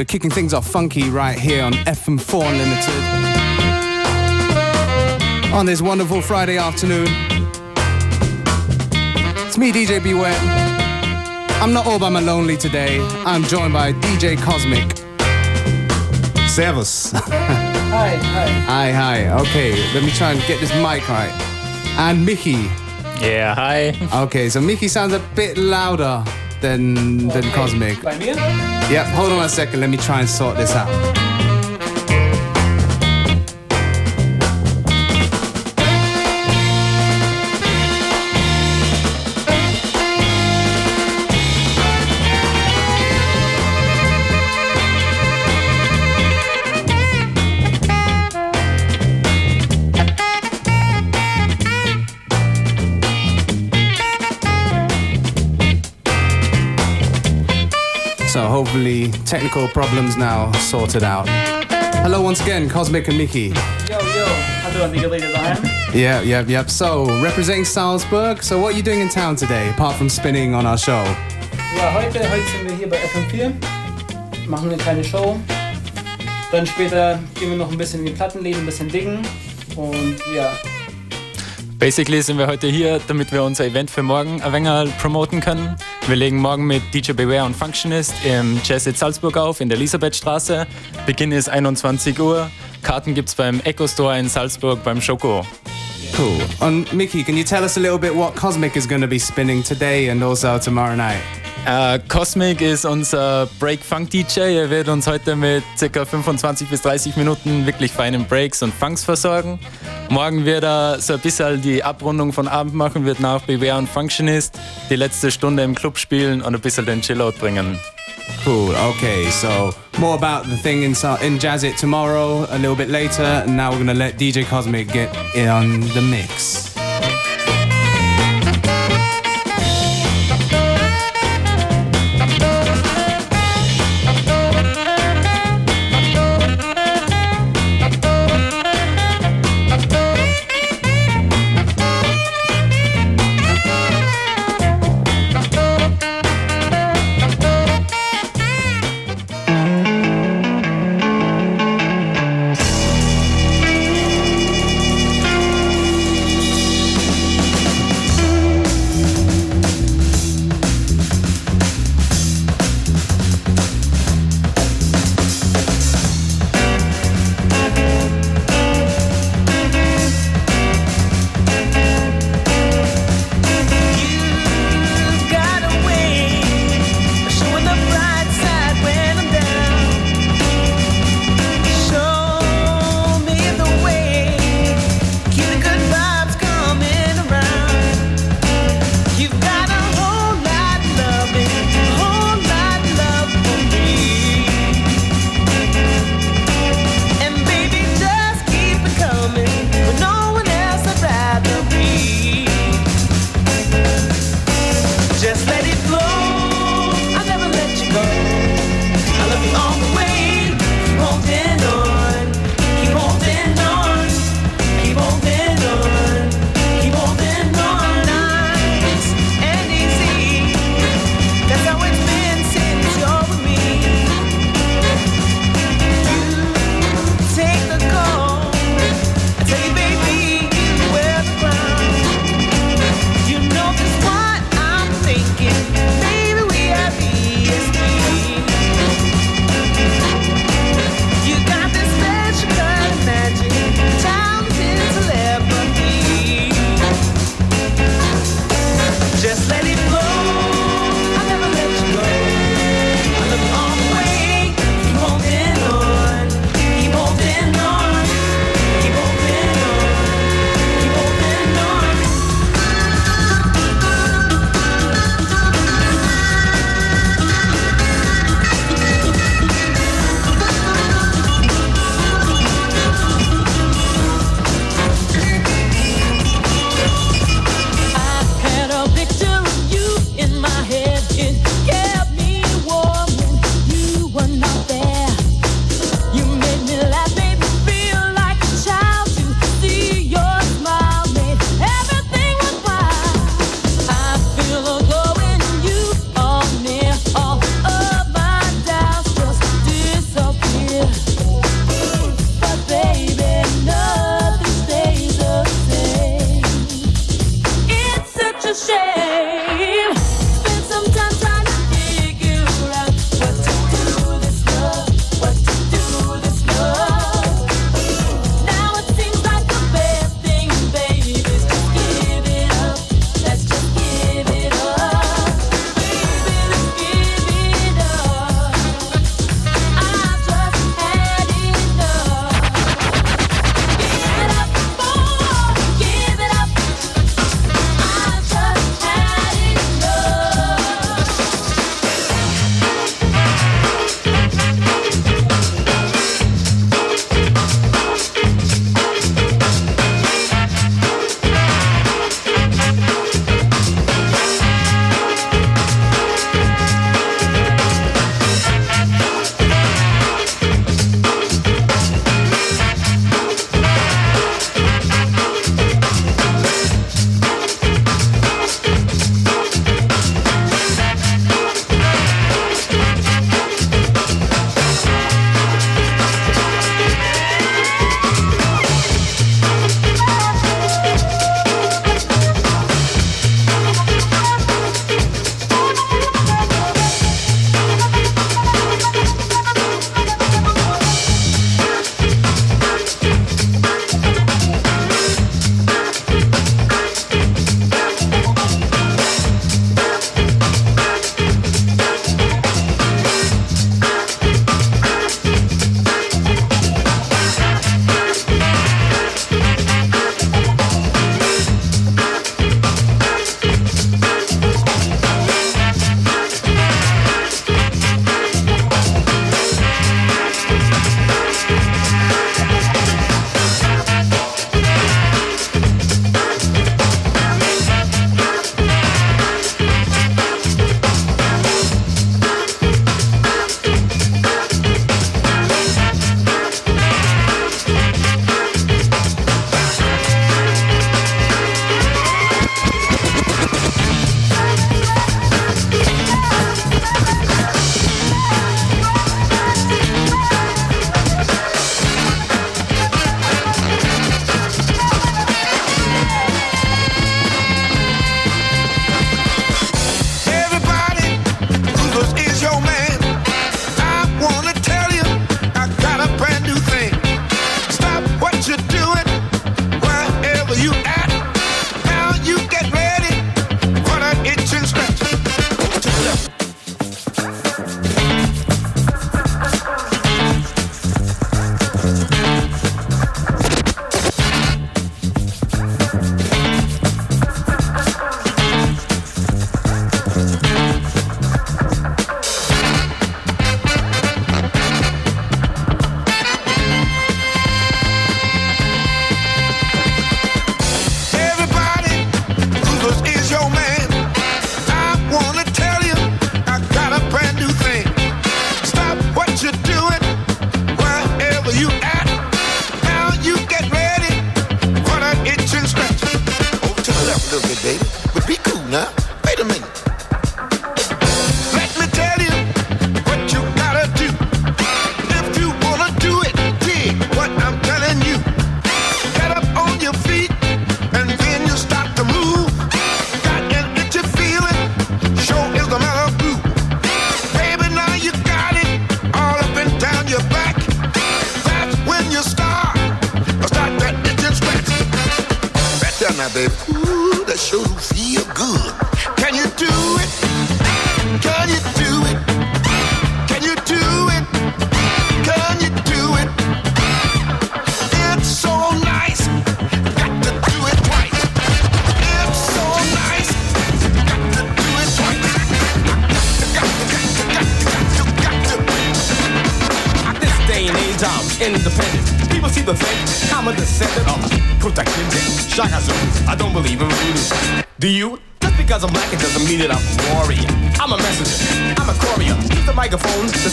Yeah, we're kicking things off funky right here on FM4 Unlimited. On this wonderful Friday afternoon. It's me, DJ Beware. I'm not all by my lonely today. I'm joined by DJ Cosmic. Servus. hi, hi. Hi, hi. Okay, let me try and get this mic right. And Mickey. Yeah, hi. Okay, so Mickey sounds a bit louder than than okay. Cosmic. Bei mir? Yep, hold on a second. Let me try and sort this out. Hopefully technical problems now sorted out. Hello once again, Cosmic and Mickey. Yo, yo. how Hallo an die Geräte daheim. Yep, yep, yep. So representing Salzburg. So what are you doing in town today, apart from spinning on our show? Ja, heute, heute sind wir hier bei FM4. Machen eine kleine Show. Dann später gehen wir noch ein bisschen in die Plattenläden, ein bisschen diggen. Und ja, Basically sind wir heute hier, damit wir unser Event für morgen ein wenig promoten können. Wir legen morgen mit DJ Beware und Functionist im Jazz at Salzburg auf, in der Elisabethstraße. Beginn ist 21 Uhr. Karten gibt's beim Echo Store in Salzburg beim Schoko. Cool. And Mickey, can you tell us a little bit what Cosmic is going to be spinning today and also tomorrow night? Äh, Cosmic ist unser Break-Funk-DJ. Er wird uns heute mit ca. 25 bis 30 Minuten wirklich feinen Breaks und Funks versorgen. Morgen wird er so ein bisschen die Abrundung von Abend machen, wird nach Beware und Functionist die letzte Stunde im Club spielen und ein bisschen den Chillout bringen. Cool. Okay, so more about the thing in, in Jazz It tomorrow, a little bit later, and now we're to let DJ Cosmic get in on the mix.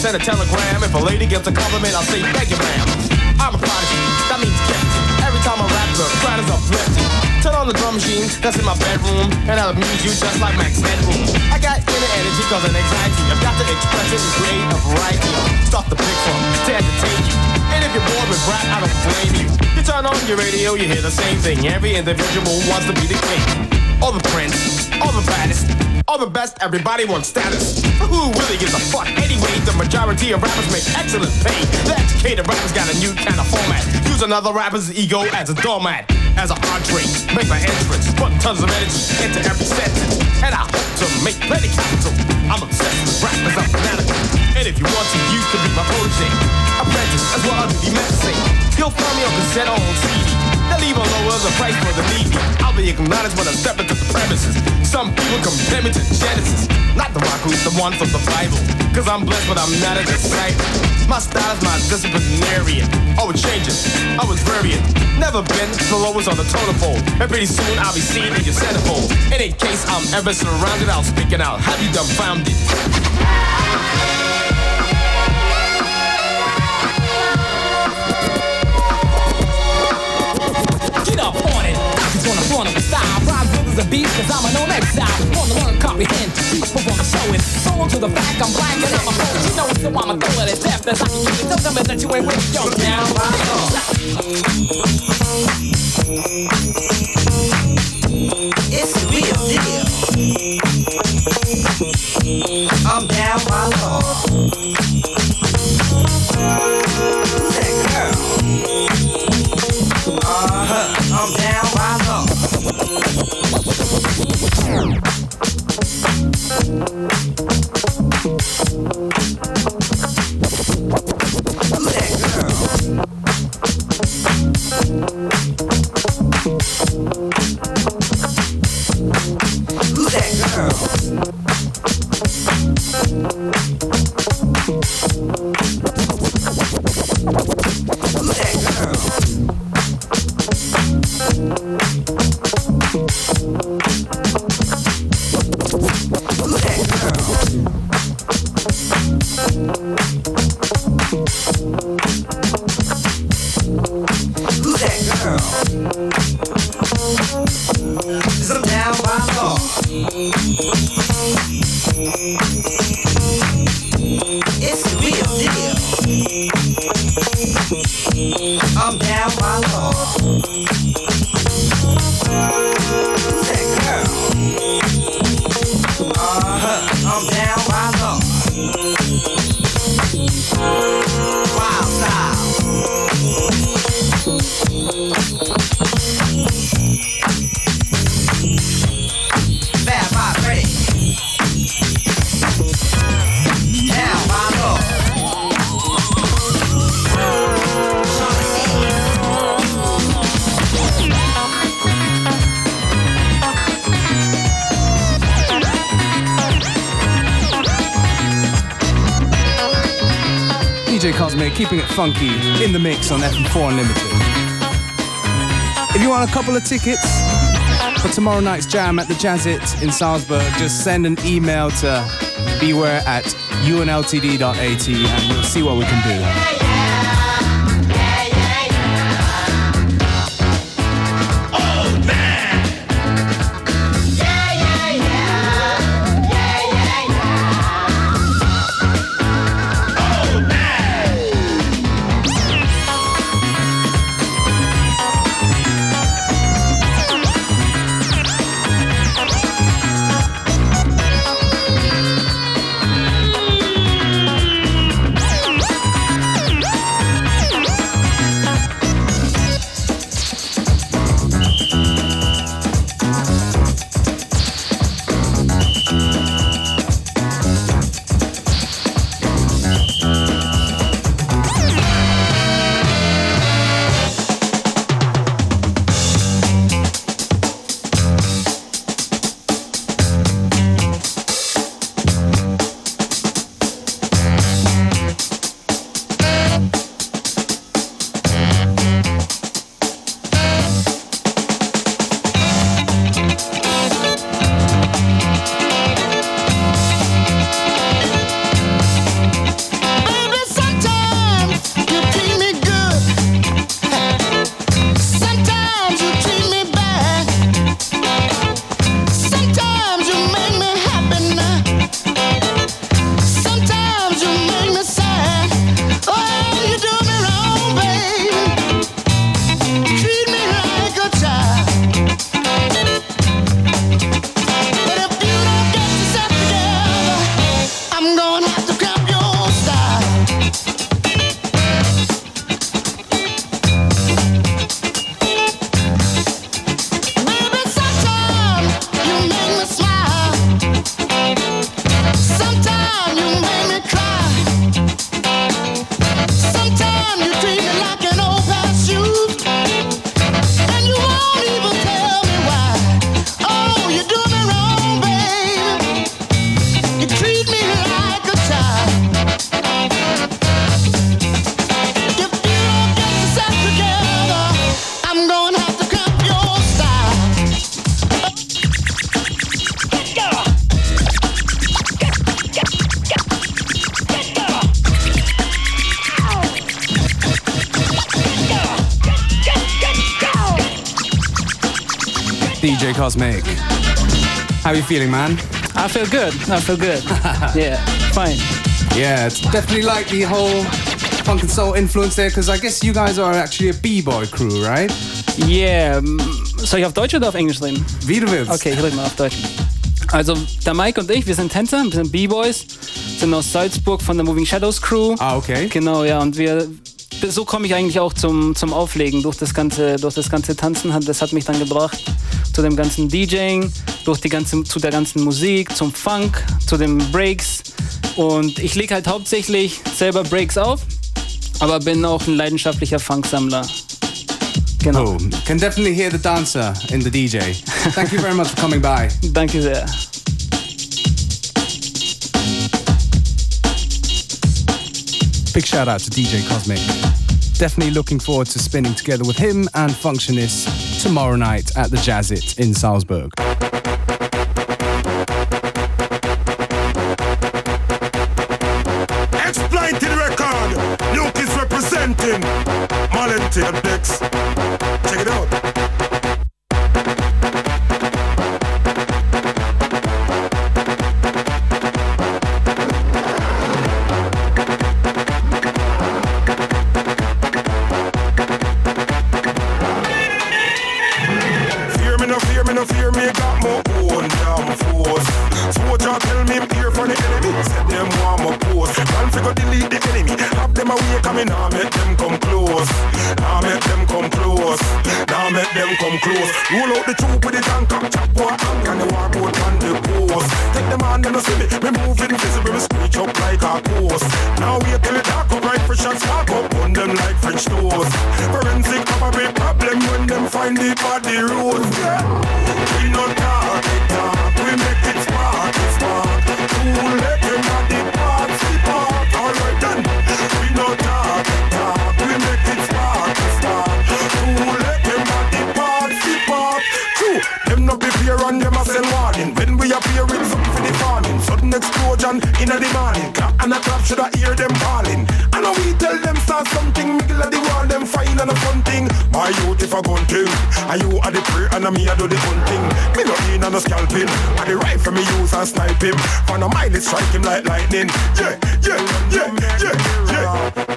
Send a telegram. If a lady gives a compliment, I'll say, thank you, ma'am. I'm a prodigy, that means gift. Every time I rap, the crowd is uplifting. Turn on the drum machine that's in my bedroom, and I'll amuse you just like Max Headroom. I got inner energy cause an anxiety. I've got to express it and create a variety. Start the pick to entertain you. And if you're bored with rap, I don't blame you. You turn on your radio, you hear the same thing. Every individual wants to be the king or the prince all the baddest, all the best, everybody wants status. Who really gives a fuck anyway? The majority of rappers make excellent pay. The educated rappers got a new kind of format. Use another rapper's ego as a doormat, as an entree. Make my entrance, put tons of energy into every sentence. And I hope to make plenty capital. I'm obsessed with rappers, I'm fanatical. And if you want to, you can be my protege. Apprentice, as well as the medicine. You'll find me on cassette on CD. They'll even lower the price for the needy. I'll be acknowledged when I step into the premises. Some people compare me to Genesis. Not the rock who's the one from the Bible. Cause I'm blessed, but I'm not a disciple. My style is my disciplinarian. Oh, it changes. I was variant. Never been the lowest on the totem pole. And pretty soon I'll be seen in your centerfold. In any case I'm ever surrounded, I'll speak it out. Have you dumbfounded? A beat, cause I'm a known exile. Wanna learn, comprehend, people wanna show it. So on to the fact I'm black and I'm a poet. You know, so I'ma throw it as depth as I can it. Don't tell me that you ain't with yo now. It's the real deal. I'm down by law. Who's that girl? Uh-huh. I'm down by law. Who's that in the mix on FM4 Unlimited. If you want a couple of tickets for tomorrow night's jam at the Jazzit in Salzburg, just send an email to beware at unltd.at and we'll see what we can do. Cosmic. How are you feeling, man? I feel good. I feel good. yeah, fine. Yeah, it's definitely like the whole funk and soul influence there, because I guess you guys are actually a B-boy crew, right? Yeah, mm, soll ich auf Deutsch oder auf Englisch reden? Wie du willst. Okay, ich rede mal auf Deutsch. Also, der Mike und ich, wir sind Tänzer, wir sind B-Boys, sind aus Salzburg von der Moving Shadows Crew. Ah, okay. Genau, ja, und wir so komme ich eigentlich auch zum, zum Auflegen durch das ganze durch das ganze Tanzen das hat mich dann gebracht zu dem ganzen DJing durch die ganze zu der ganzen Musik zum Funk zu den Breaks und ich lege halt hauptsächlich selber Breaks auf aber bin auch ein leidenschaftlicher Funksammler genau Oh, can definitely hear the dancer in the DJ. Thank you very much for coming by. danke sehr Big shout out to DJ Cosmic. Definitely looking forward to spinning together with him and Functionist tomorrow night at the Jazzit in Salzburg. Thing, and you are the prey and a me I do the hunting. Me no in and no scalping, and the rifle me use and snipe him. For no mile it strike him like lightning. Yeah, yeah, yeah, yeah, yeah.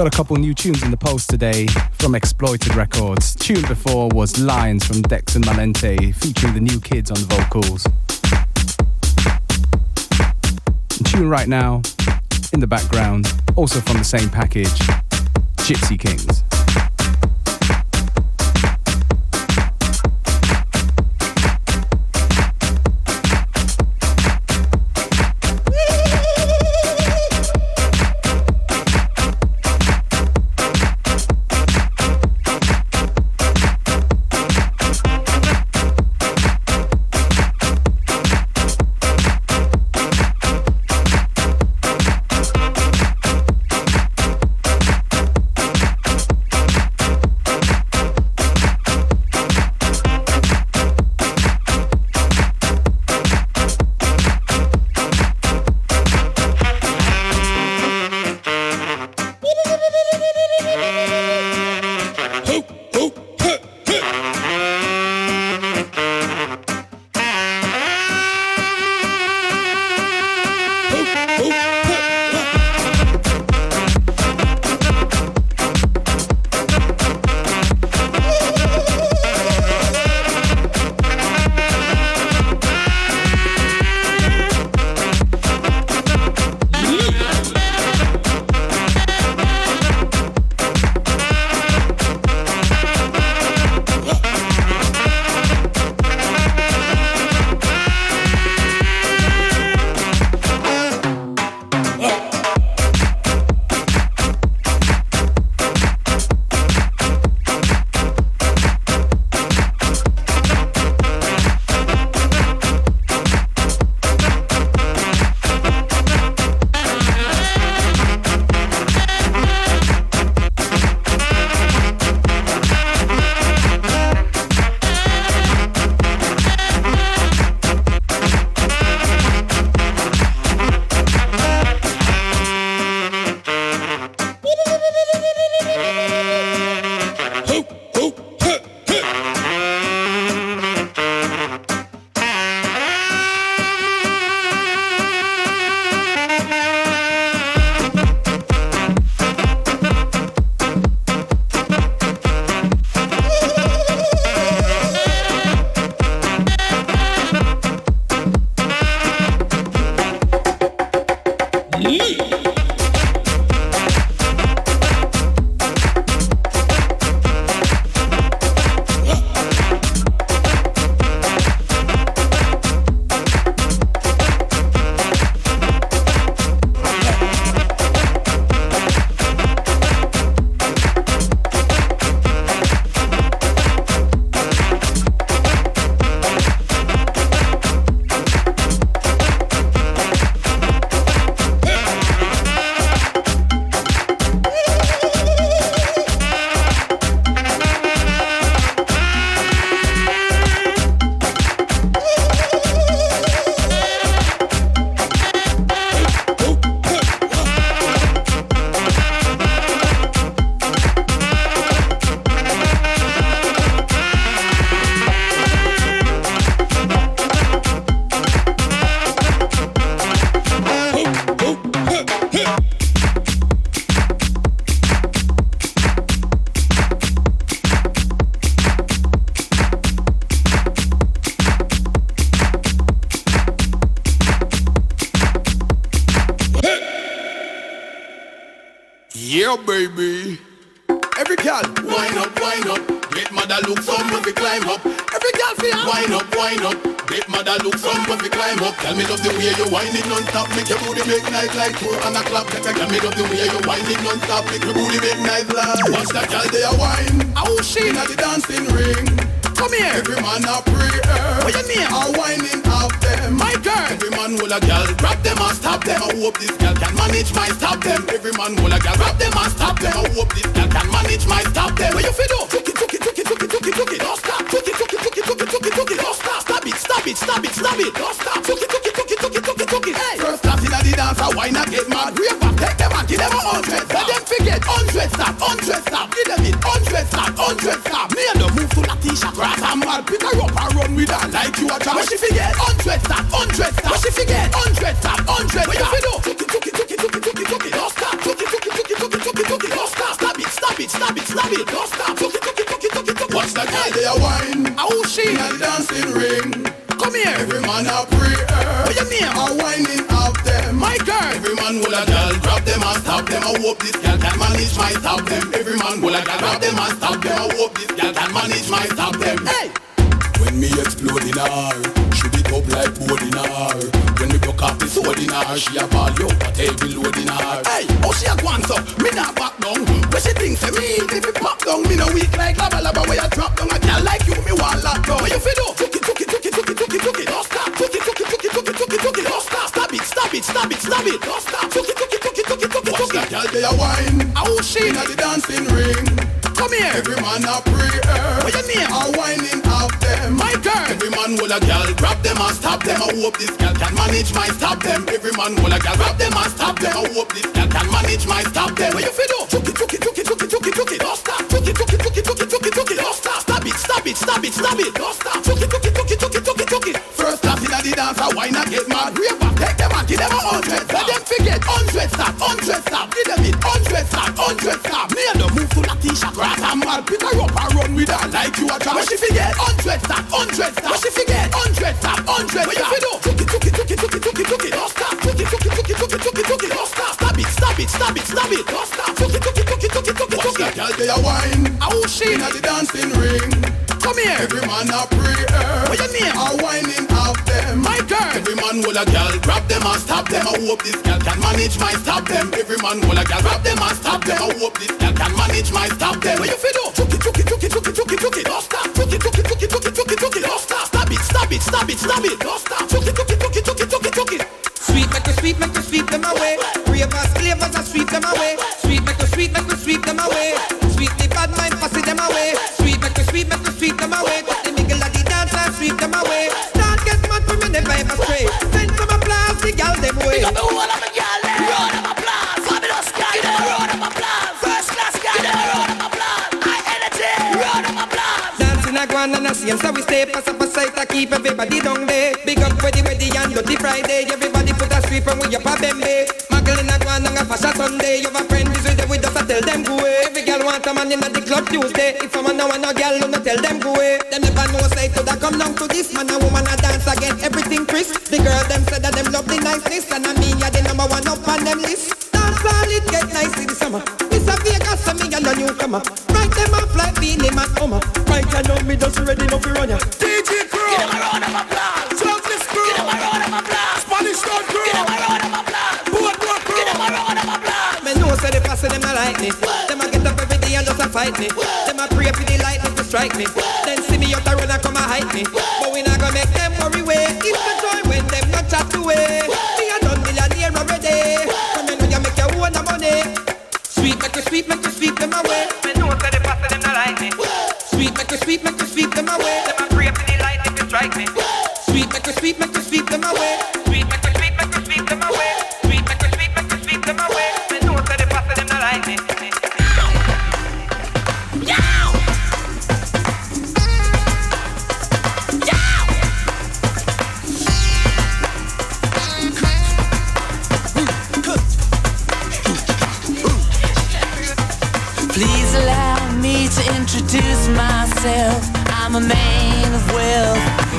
Got a couple new tunes in the post today from Exploited Records. Tune before was Lions from Dex and Malente, featuring the new kids on the vocals. And tune right now, in the background, also from the same package, Gypsy Kings. Hundred. When she forget hundred stop, hundred What you feel do? Took it, took it, took it, took it, took it. Don't stop. Took it, took it, took it, took it, took it, took it. Don't stop. Stop it, stop it, stop it, stop it. Don't stop. Took it, took it, took it, took it, took it. Watch that girl they a wine. Oh, she. Inna the dancing ring. Come here. Every man a pray. What you mean? A whining of them. My girl. Every man will a girl grab them and stop them. I hope this girl can manage my stop them. Every man will a girl grab them and stop them. I hope this girl can manage my stop them. Hey. When me explode in her, shoot it up like board in her. When me broke off the sword in her, she a ball yo, but heavy load in her. Hey, oh she a gwan so, me not back down. When she thinks say me, if me pop down, me no weak like lava lava. Where you drop down, a girl like you, me want lock down. What you feel do? Took it, took it, took it, took it, took it, took it. Don't stop. Took it, took it, took it, took it, took it, took it. Don't stop. Stop it, stop it, stop it, stop it. Don't stop. Took it, took it, took it, took it, took it, Watch took it. that Girl they a wine. Oh she. Inna the dancing ring. Come here. Every man a pray. What you mean? A whining of them. My girl. Every man will a girl grab them and stop them. I hope this girl can manage my stop them. Every man will a girl grab them and stop them. I hope this girl can manage my stop them. What you feel do? Took it, took it, took it, took it, took it, took it. Don't stop. Took it, took it, took it, took it, took it, took it. Don't stop. Stop it, stop it, stop it, stop it. Don't stop. Took it, took it, took it, took it, took it, took it. First class inna the dance, why not get mad? Real back, take them and give them a hundred. Let them forget hundred stop, hundred stop. Give them it hundred stop, hundred stop. Me and the move to Latisha, grass and mad. Pick her up and run with her like you a trap. When she forget hundred stop, hundred stop. When she forget hundred stop, hundred What you feel do? Took it, took it, took it, took it, took it, took it. Don't stop. Took it, took it, took it, took it, took it, took it. Don't stop. Stop it, stop it, stop it, stop it. Don't stop. Took it, took it, took it, took it, took it, Watch that Girl, they a wine. Oh she. Inna the dancing ring. Come here. Every man a pray. What you mean? A whining of man will a girl grab them and stop them. I hope this girl can manage my stop them. Every man will a girl grab them and stop them. I hope this girl can manage my stop them. What you feel do? Took it, took it, took it, took it, took it, took it. Don't stop. Took it, took it, took it. Don't stop. Stop it, stop it, stop it, stop it. Don't stop. Took it, took it, took it, took it, took it, took it. Sweet, make you sweet, make you sweep them away. Ravers, clavers, and sweep them away. Sweet, make you sweet, make you sweep them away. Them up of them. Round of applause. Fabulous guy, give them a round of applause. First class guy, give them a round of applause. High energy, round of applause. Dancing a guan and a same, so we stay pass up a sight to keep everybody down there. Big up ready, ready and dirty Friday. Everybody put a sweep and we up a bembe. In a guan and a fashion Sunday. You have a friend is with you, we just tell them go away. Want a man in a the club Tuesday. If a man no want no girl, no tell them go away. Them never know say to that come down to this man and woman a dance again. Everything crisp. The girl them said that them love the niceness and I mean yeah the number one up on them list. Dance all it get nice in the summer. It's a Vegas and me and a newcomer. Right them off like Beenie Man Homer. Right you know me just ready now for run ya. Me. Them a pray for the lightning to strike me. Then see me out a run and come a hype me. But we not gonna make them worry way. It's the joy when them not chat away. Me a done millionaire already. Come in when you make your own money. Sweet make you sweet make you sweep them away. Me know say the pass them a like me. Sweet make you sweet make you sweep them away. Them a pray for the lightning to strike me. Sweet make you sweet make you sweep them away. Sweet make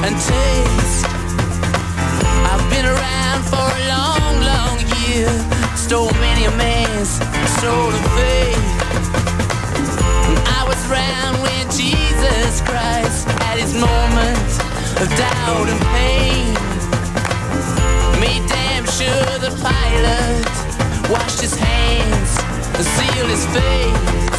and taste. I've been around for a long, long year. stole many a man's soul of faith. I was around when Jesus Christ had his moments of doubt and pain. Made damn sure the Pilate washed his hands and sealed his face.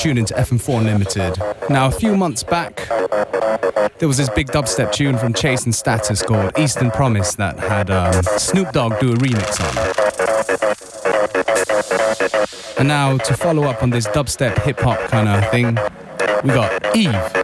Tuned into FM4 Unlimited. Now, a few months back, there was this big dubstep tune from Chase and Status called Eastern Promise that had um, Snoop Dogg do a remix on. And now, to follow up on this dubstep hip hop kind of thing, we got Eve.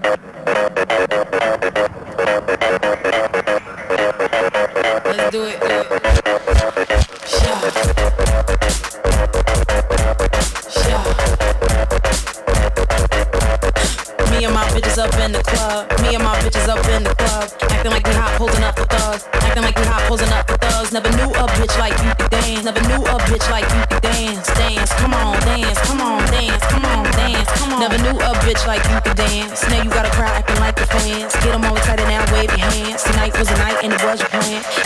Bitches up in the club. Me and my bitches up in the club. Acting like we hot, posing up for thugs. Acting like we hot, posing up for thugs. Never knew a bitch like you could dance. Never knew a bitch like you could dance. Dance, come on, dance, come on, dance, come on, dance, come on. Never knew a bitch like you could dance. Now you gotta cry acting like your fans. Get 'em all excited now, wave your hands. Tonight was a night and it was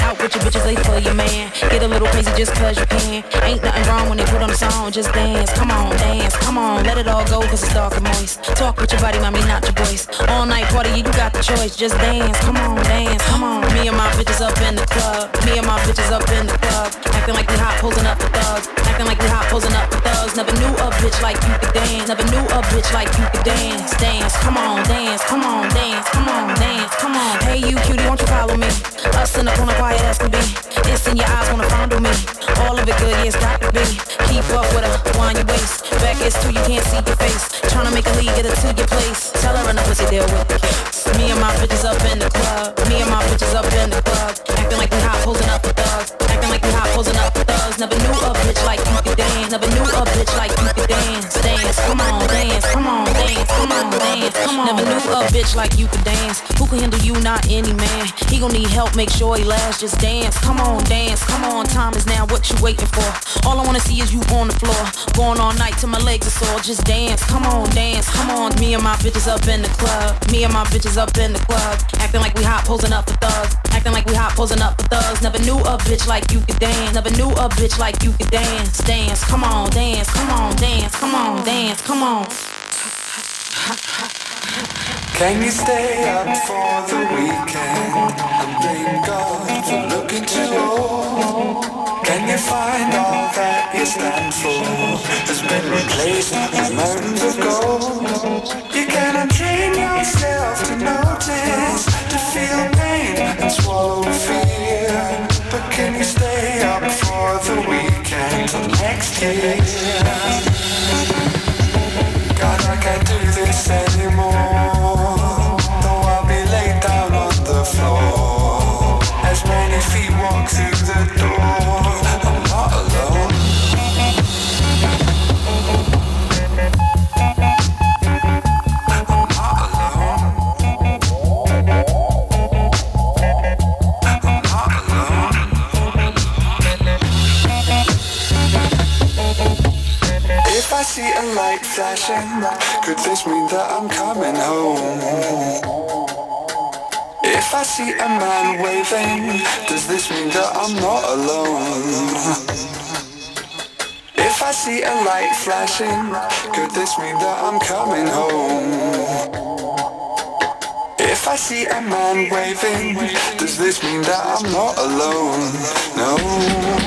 Out with your bitches, they for your man. Get a little crazy just cause you can. Ain't nothing wrong when they put on a song. Just dance, come on, dance, come on. Let it all go cause it's dark and moist. Talk with your body, mommy, not your voice. All night party, you got the choice. Just dance, come on, dance, come on. Me and my bitches up in the club. Me and my bitches up in the club. Acting like we hot, posing up for thugs. Acting like we hot, posing up for thugs. Never knew a bitch like you could dance. Never knew a bitch like you could dance. Dance, come on, dance, come on, dance, come on, dance, come on. Hey, you cutie, won't you follow me? Us in the can be. It's in your eyes, wanna fondle me. All of it good, yeah, it's got to be. Keep up with her, wind your waist. Back is too, you can't see your face. Tryna make a lead, get her to your place. Tell her enough pussy deal with. Me and my bitches up in the club. Me and my bitches up in the club. Acting like we hot, posing up for thugs. Acting like we hot, posing up for thugs. Never knew a bitch like you could dance. Never knew a bitch like you could dance. Dance, come on, dance, come on, come on, dance, come on. Never knew a bitch like you could dance. Who can handle you? Not any man. He gon' need help, make sure he lasts. Just dance, come on, dance, come on. Time is now. What you waiting for? All I wanna see is you on the floor. Going all night till my legs are sore. Just dance, come on, dance, come on. Me and my bitches up in the club. Me and my bitches up in the club. Acting like we hot, posing up for thugs. Acting like we hot, posing up for thugs. Never knew a bitch like you could dance. Never knew a bitch like you could dance. Dance, come on, dance, come on, dance, come on, dance, come on. Can you stay up for the weekend and thank God for looking too old? Can you find all that you stand for has been replaced with mountains of gold? You can untrain yourself to notice, to feel pain and swallow fear. But can you stay up for the weekend till next year? God, I can't do this anymore. Though I'll be laid down on the floor as many feet walk through the door. I see a light flashing Could this mean that I'm coming home? If I see a man waving Does this mean that I'm not alone? If I see a light flashing Could this mean that I'm coming home? If I see a man waving Does this mean that I'm not alone? No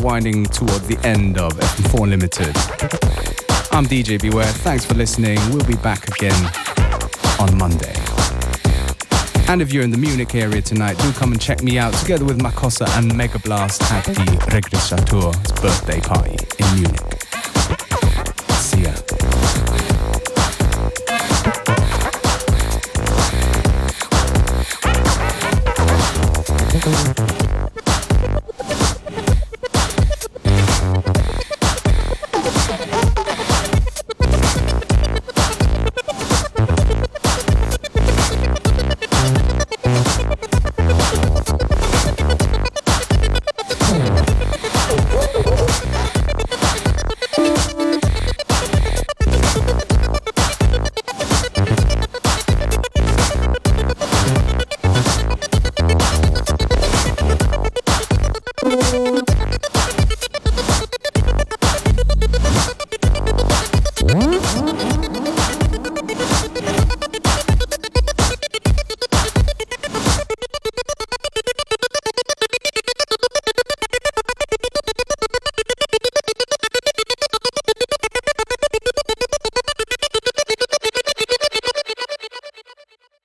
we're winding toward the end of FM4 Limited. I'm DJ Beware. Thanks for listening. We'll be back again on Monday. And if you're in the Munich area tonight, do come and check me out together with Makossa and Mega Blast at the Regressator's birthday party in Munich.